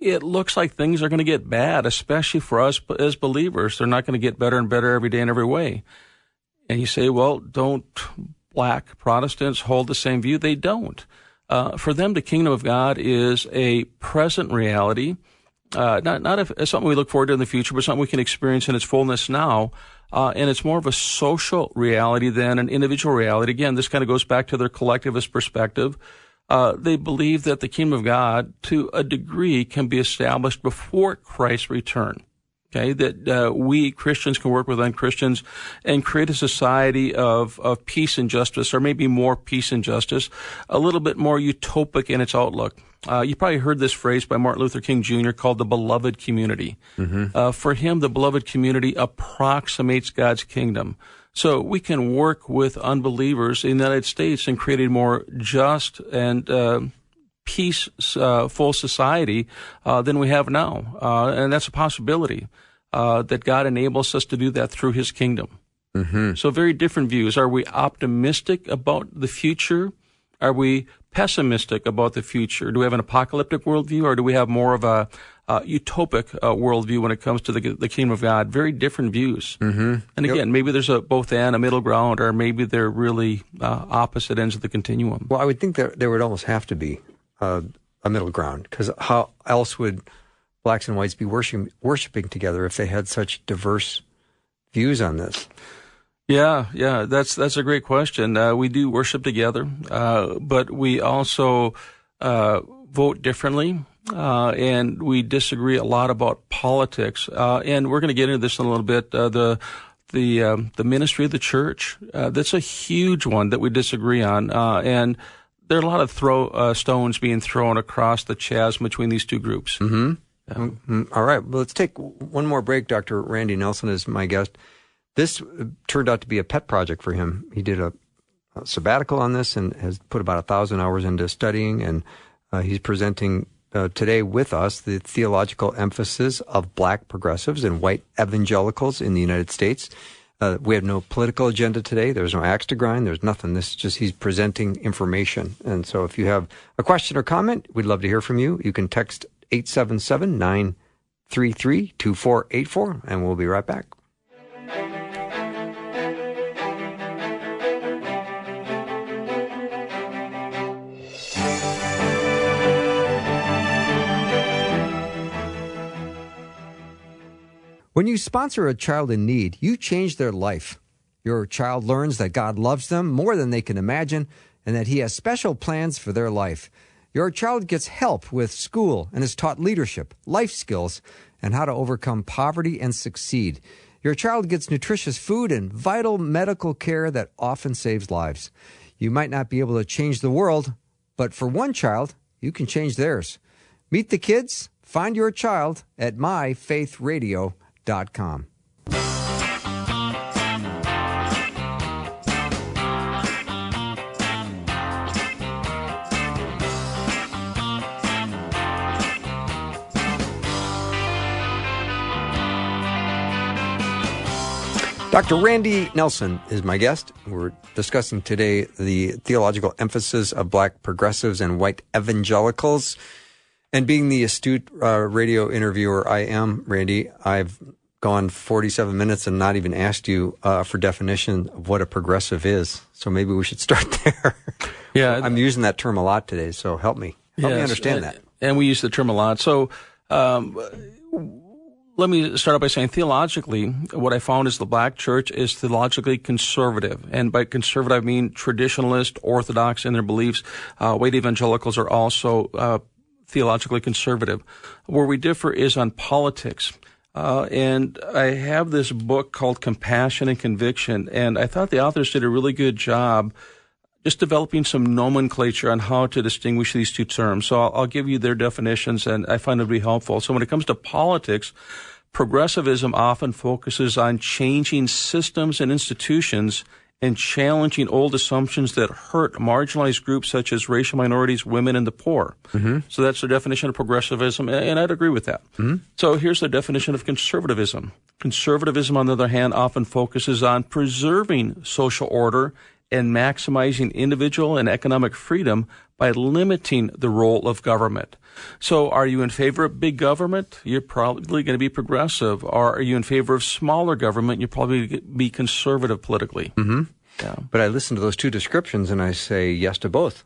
[SPEAKER 2] it looks like things are going to get bad, especially for us as believers. They're not going to get better and better every day in every way. And you say, well, don't black Protestants hold the same view? They don't. Uh, for them, the kingdom of God is a present reality, uh, not not something we look forward to in the future, but something we can experience in its fullness now. Uh, and it's more of a social reality than an individual reality. Again, this kind of goes back to their collectivist perspective. Uh, they believe that the kingdom of God, to a degree, can be established before Christ's return. Okay, that uh, we Christians can work with unchristians and create a society of, of peace and justice, or maybe more peace and justice, a little bit more utopic in its outlook. Uh, you probably heard this phrase by Martin Luther King Jr. called the beloved community. Mm-hmm. Uh, for him, the beloved community approximates God's kingdom. So we can work with unbelievers in the United States and create a more just and uh, peaceful uh, society uh, than we have now. Uh, and that's a possibility uh, that God enables us to do that through his kingdom. Mm-hmm. So, very different views. Are we optimistic about the future? Are we pessimistic about the future? Do we have an apocalyptic worldview, or do we have more of a uh, utopic uh, worldview when it comes to the, the kingdom of God? Very different views. Mm-hmm. And again, yep. maybe there's a both and a middle ground, or maybe they're really uh, opposite ends of the continuum.
[SPEAKER 1] Well, I would think that there would almost have to be uh, a middle ground because how else would blacks and whites be worshiping, worshiping together if they had such diverse views on this?
[SPEAKER 2] Yeah, yeah, that's that's a great question. Uh, we do worship together, uh, but we also uh, vote differently, uh, and we disagree a lot about politics. Uh, and we're going to get into this in a little bit. Uh, the the um, the ministry of the church that's a huge one that we disagree on, and there are a lot of throw stones being thrown across the chasm between these two groups.
[SPEAKER 1] Mm-hmm. Mm-hmm. All right. Well, let's take one more break. Dr. Randy Nelson is my guest. This turned out to be a pet project for him. He did a, a sabbatical on this and has put about a thousand hours into studying. And uh, he's presenting uh, today with us the theological emphasis of black progressives and white evangelicals in the United States. Uh, we have no political agenda today. There's no axe to grind. There's nothing. This is just he's presenting information. And so if you have a question or comment, we'd love to hear from you. You can text 877 933 2484, and we'll be right back. When you sponsor a child in need, you change their life. Your child learns that God loves them more than they can imagine and that He has special plans for their life. Your child gets help with school and is taught leadership, life skills, and how to overcome poverty and succeed. Your child gets nutritious food and vital medical care that often saves lives. You might not be able to change the world, but for one child, you can change theirs. Meet the kids, find your child at myfaithradio.com. Dr. Randy Nelson is my guest. We're discussing today the theological emphasis of black progressives and white evangelicals. And being the astute uh, radio interviewer I am, Randy, I've gone 47 minutes and not even asked you uh, for definition of what a progressive is. So maybe we should (laughs) start there.
[SPEAKER 2] Yeah,
[SPEAKER 1] I'm using that term a lot today. So help me, help me understand
[SPEAKER 2] and,
[SPEAKER 1] that.
[SPEAKER 2] And we use the term a lot. So, um, let me start out by saying theologically, what I found is the black church is theologically conservative. And by conservative, I mean traditionalist, orthodox in their beliefs. Uh, white evangelicals are also, uh, theologically conservative. Where we differ is on politics. Uh, and I have this book called Compassion and Conviction, and I thought the authors did a really good job just developing some nomenclature on how to distinguish these two terms. So I'll, I'll give you their definitions, and I find it to be helpful. So when it comes to politics, progressivism often focuses on changing systems and institutions and challenging old assumptions that hurt marginalized groups such as racial minorities, women, and the poor. Mm-hmm. So that's the definition of progressivism, and I'd agree with that. Mm-hmm. So here's the definition of conservatism. Conservatism, on the other hand, often focuses on preserving social order and maximizing individual and economic freedom by limiting the role of government. So are you in favor of big government? You're probably going to be progressive. Or are you in favor of smaller government? You're probably going to be conservative politically.
[SPEAKER 1] Mm-hmm.
[SPEAKER 2] Yeah.
[SPEAKER 1] But I listen to those two descriptions and I say yes to both.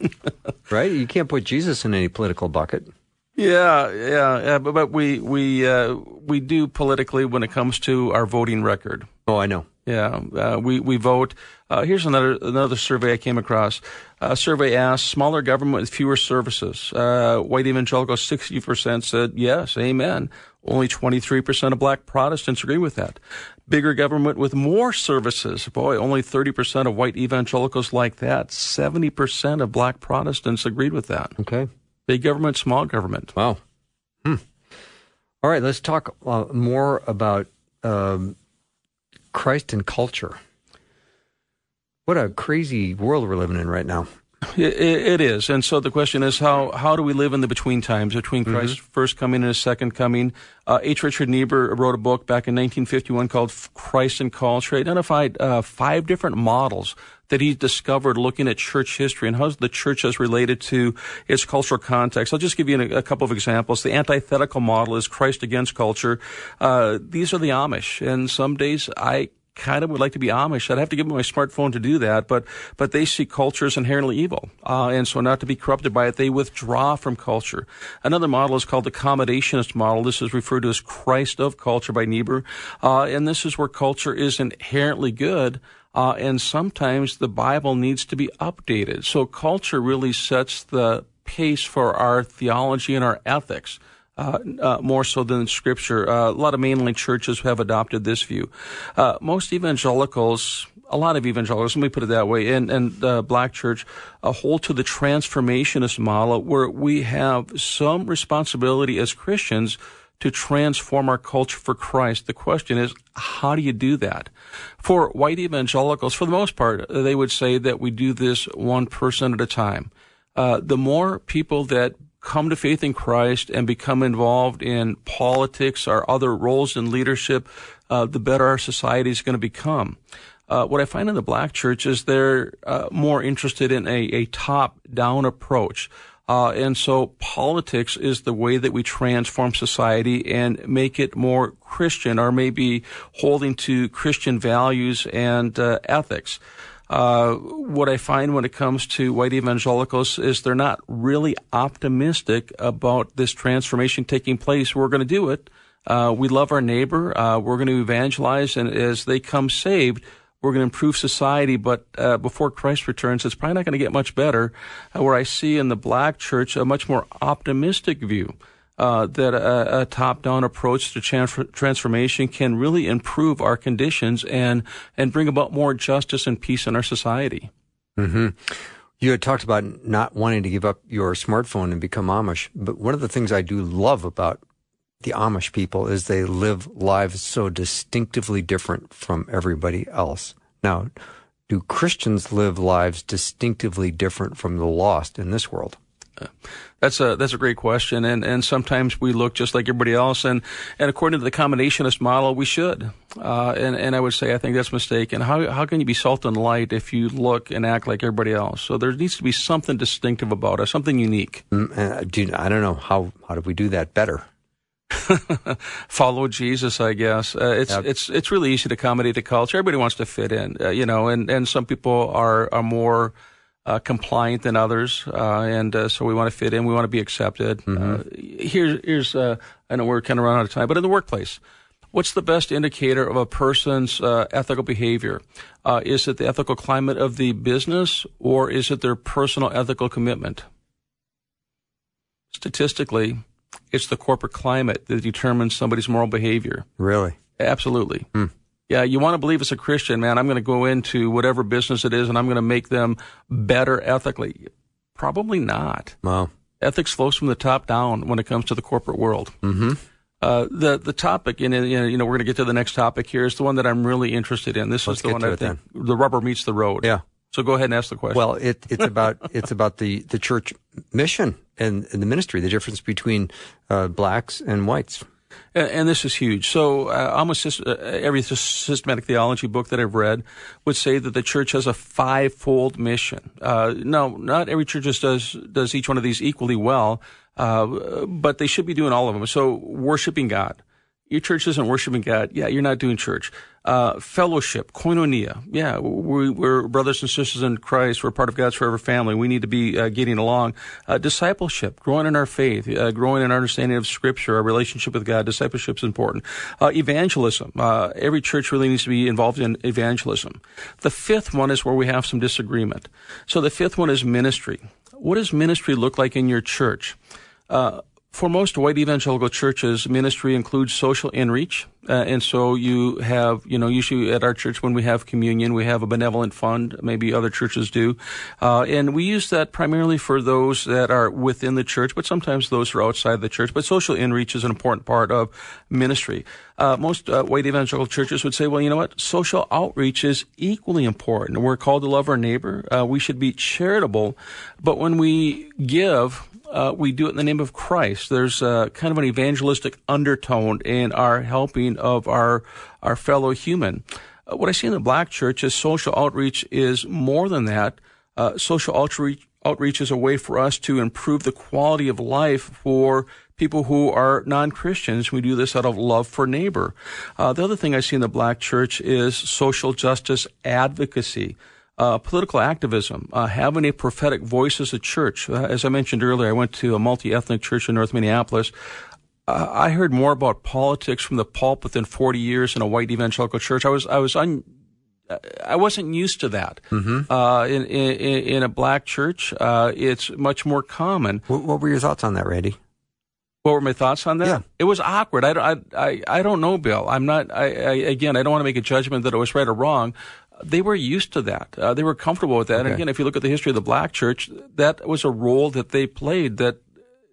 [SPEAKER 1] (laughs) right? You can't put Jesus in any political bucket.
[SPEAKER 2] Yeah, yeah, yeah but, but we we uh, we do politically when it comes to our voting record.
[SPEAKER 1] Oh, I know.
[SPEAKER 2] Yeah, uh, we we vote. Uh, here's another another survey I came across. A survey asked smaller government with fewer services. Uh, white evangelicals, sixty percent said yes, amen. Only twenty three percent of black Protestants agree with that. Bigger government with more services. Boy, only thirty percent of white evangelicals like that. Seventy percent of black Protestants agreed with that.
[SPEAKER 1] Okay.
[SPEAKER 2] Big government, small government.
[SPEAKER 1] Wow. Hmm. All right, let's talk uh, more about um, Christ and culture. What a crazy world we're living in right now.
[SPEAKER 2] It, it is, and so the question is how how do we live in the between times between Christ's mm-hmm. first coming and his second coming? Uh, H. Richard Niebuhr wrote a book back in 1951 called Christ and Culture. He identified uh, five different models that he discovered looking at church history and how the church has related to its cultural context. I'll just give you a, a couple of examples. The antithetical model is Christ against culture. Uh, these are the Amish, and some days I kind of would like to be Amish. I'd have to give them my smartphone to do that, but but they see culture as inherently evil, uh, and so not to be corrupted by it, they withdraw from culture. Another model is called the accommodationist model. This is referred to as Christ of culture by Niebuhr, uh, and this is where culture is inherently good. Uh, and sometimes the Bible needs to be updated. So culture really sets the pace for our theology and our ethics uh, uh, more so than Scripture. Uh, a lot of mainline churches have adopted this view. Uh, most evangelicals, a lot of evangelicals, let me put it that way, and, and Black Church uh, hold to the transformationist model where we have some responsibility as Christians to transform our culture for Christ. The question is, how do you do that? For white evangelicals, for the most part, they would say that we do this one person at a time. Uh, the more people that come to faith in Christ and become involved in politics or other roles in leadership, uh, the better our society is going to become. Uh, what I find in the black church is they're uh, more interested in a, a top-down approach. Uh, and so politics is the way that we transform society and make it more Christian or maybe holding to Christian values and uh, ethics. Uh, what I find when it comes to white evangelicals is they're not really optimistic about this transformation taking place. We're going to do it. Uh, we love our neighbor. Uh, we're going to evangelize, and as they come saved, we're going to improve society. But uh, before Christ returns, it's probably not going to get much better. Uh, where I see in the black church a much more optimistic view uh, that a, a, top-down approach to transformation can really improve our conditions and and bring about more justice and peace in our society.
[SPEAKER 1] Mm-hmm. You had talked about not wanting to give up your smartphone and become Amish, but one of the things I do love about the Amish people is they live lives so distinctively different from everybody else. Now, do Christians live lives distinctively different from the lost in this world?
[SPEAKER 2] That's a that's a great question, and and sometimes we look just like everybody else, and and according to the accommodationist model, we should, uh, and and I would say I think that's mistaken. How how can you be salt and light if you look and act like everybody else? So there needs to be something distinctive about us, something unique.
[SPEAKER 1] Mm, uh, do, I don't know how how do we do that better? (laughs)
[SPEAKER 2] Follow Jesus, I guess. Uh, it's yep. it's it's really easy to accommodate the culture. Everybody wants to fit in, uh, you know, and and some people are are more uh, compliant than others, uh, and uh, so we want to fit in. We want to be accepted. Mm-hmm. Uh, here's here's I know we're kind of running out of time, but in the workplace, what's the best indicator of a person's ethical behavior? is it the ethical climate of the business, or is it their personal ethical commitment? Statistically, it's the corporate climate that determines somebody's moral behavior.
[SPEAKER 1] Really?
[SPEAKER 2] Absolutely. Hmm. Yeah, you want to believe as a Christian, man, I'm going to go into whatever business it is and I'm going to make them better ethically. Probably not.
[SPEAKER 1] Wow.
[SPEAKER 2] Ethics flows from the top down when it comes to the corporate world.
[SPEAKER 1] Mm-hmm.
[SPEAKER 2] Uh, the the topic, and you know, we're going to get to the next topic here, is the one that I'm really interested in. This
[SPEAKER 1] Let's
[SPEAKER 2] is the one
[SPEAKER 1] I
[SPEAKER 2] think the rubber meets the road.
[SPEAKER 1] Yeah.
[SPEAKER 2] So go ahead and ask the question.
[SPEAKER 1] Well, it, it's (laughs) about it's about the, the church mission and, and the ministry, the difference between uh, blacks and whites.
[SPEAKER 2] And, and this is huge. So uh, almost uh, every systematic theology book that I've read would say that the church has a fivefold mission. Uh, no, not every church does does each one of these equally well, uh, but they should be doing all of them. So worshiping God, your church isn't worshiping God. Yeah, you're not doing church. Uh, fellowship, koinonia. Yeah, we, are brothers and sisters in Christ. We're part of God's forever family. We need to be uh, getting along. Uh, discipleship, growing in our faith, uh, growing in our understanding of Scripture, our relationship with God. Discipleship is important. Uh, evangelism. Uh, every church really needs to be involved in evangelism. The fifth one is where we have some disagreement. So the fifth one is ministry. What does ministry look like in your church? Uh, for most white evangelical churches, ministry includes social inreach. Uh, and so you have, you know, usually at our church when we have communion, we have a benevolent fund. Maybe other churches do. Uh, and we use that primarily for those that are within the church, but sometimes those are outside the church. But social inreach is an important part of ministry. Uh, most uh, white evangelical churches would say, well, you know what? Social outreach is equally important. We're called to love our neighbor. Uh, we should be charitable. But when we give, uh, we do it in the name of Christ. There's uh, kind of an evangelistic undertone in our helping of our our fellow human. Uh, what I see in the black church is social outreach is more than that. Uh, social outreach outreach is a way for us to improve the quality of life for people who are non-Christians. We do this out of love for neighbor. Uh, the other thing I see in the black church is social justice advocacy uh, political activism, uh, having a prophetic voice as a church. Uh, as I mentioned earlier, I went to a multi-ethnic church in North Minneapolis. Uh, I heard more about politics from the pulpit than 40 years in a white evangelical church. I was, I was un, I wasn't used to that.
[SPEAKER 1] Mm-hmm.
[SPEAKER 2] Uh, in, in, in a black church, uh, it's much more common.
[SPEAKER 1] What, what, were your thoughts on that, Randy?
[SPEAKER 2] What were my thoughts on that?
[SPEAKER 1] Yeah.
[SPEAKER 2] It was awkward. I, I, I, don't know, Bill. I'm not, I, I, again, I don't want to make a judgment that it was right or wrong they were used to that. Uh, they were comfortable with that. Okay. And again, if you look at the history of the black church, that was a role that they played that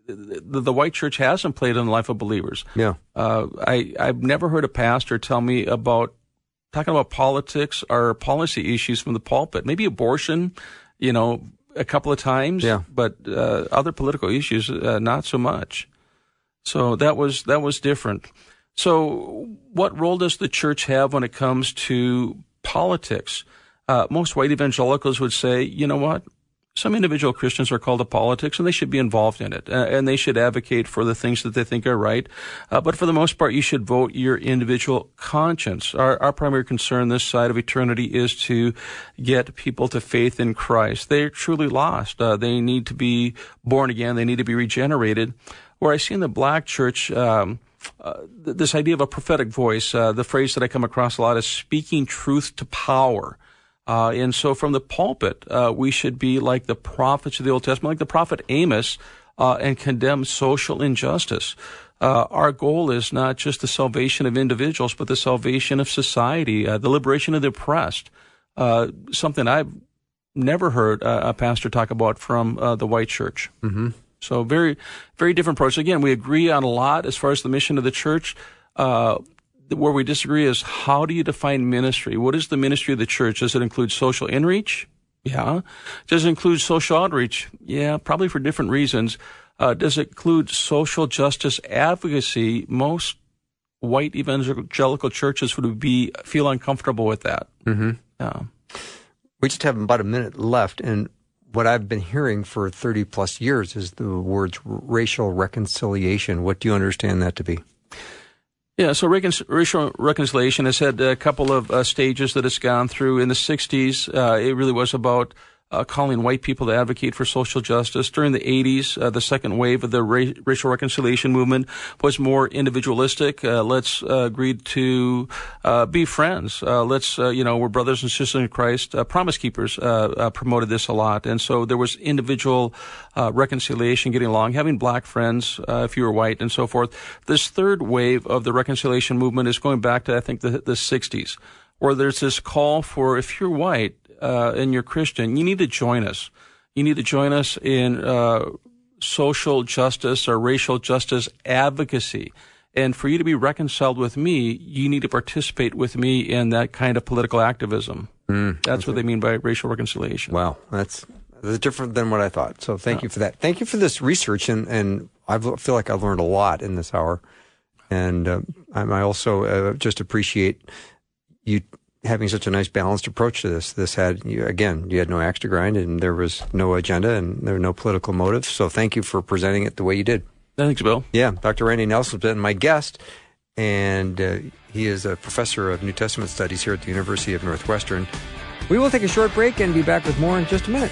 [SPEAKER 2] the, the white church hasn't played in the life of believers.
[SPEAKER 1] Yeah.
[SPEAKER 2] Uh, I, I've never heard a pastor tell me about talking about politics or policy issues from the pulpit. Maybe abortion, you know, a couple of times.
[SPEAKER 1] Yeah.
[SPEAKER 2] But uh, other political issues, uh, not so much. So that was that was different. So, what role does the church have when it comes to politics. Uh, most white evangelicals would say, you know what? Some individual Christians are called to politics and they should be involved in it uh, and they should advocate for the things that they think are right. Uh, but for the most part, you should vote your individual conscience. Our, our primary concern this side of eternity is to get people to faith in Christ. They're truly lost. Uh, they need to be born again. They need to be regenerated. Where I see in the black church, um, uh, this idea of a prophetic voice, uh, the phrase that I come across a lot is speaking truth to power. Uh, and so from the pulpit, uh, we should be like the prophets of the Old Testament, like the prophet Amos, uh, and condemn social injustice. our goal is not just the salvation of individuals, but the salvation of society, the liberation of the oppressed. something I've never heard a pastor talk about from the white church.
[SPEAKER 1] Mm-hmm.
[SPEAKER 2] So very, very different approach. Again, we agree on a lot as far as the mission of the church. Uh, where we disagree is how do you define ministry? What is the ministry of the church? Does it include social inreach? Yeah. Does it include social outreach? Yeah, probably for different reasons. Uh, does it include social justice advocacy? Most white evangelical churches would be feel uncomfortable with that.
[SPEAKER 1] Mm-hmm.
[SPEAKER 2] Yeah.
[SPEAKER 1] We just have about a minute left, and what I've been hearing for 30 plus years is the words racial reconciliation. What do you understand that to be?
[SPEAKER 2] Yeah, so recon- racial reconciliation has had a couple of uh, stages that it's gone through. In the 60s, uh, it really was about uh, calling white people to advocate for social justice. During the 80s, uh, the second wave of the ra- racial reconciliation movement was more individualistic. Uh, let's uh, agree to uh, be friends. Uh, let's, you know, we're brothers and sisters in Christ. Promise Keepers promoted this a lot. And so there was individual reconciliation, getting along, having black friends if you were white, and so forth. This third wave of the reconciliation movement is going back to, I think, the, the 60s where there's this call for if you're white, uh, and you're Christian, you need to join us. You need to join us in uh, social justice or racial justice advocacy. And for you to be reconciled with me, you need to participate with me in that kind of political activism. Mm, that's okay. what they mean by racial reconciliation.
[SPEAKER 1] Wow, that's that's different than what I thought. So thank yeah. you for that. Thank you for this research, and and I feel like I've learned a lot in this hour. And uh, I also uh, just appreciate you having such a nice balanced approach to this. This had, you, again, you had no axe to grind and there was no agenda and there were no political motives. So thank you for presenting it the way you did.
[SPEAKER 2] Thanks, Bill.
[SPEAKER 1] Yeah, Dr. Randy Nelson's been my guest, and uh, he is a professor of New Testament studies here at the University of Northwestern. We will take a short break and be back with more in just a minute.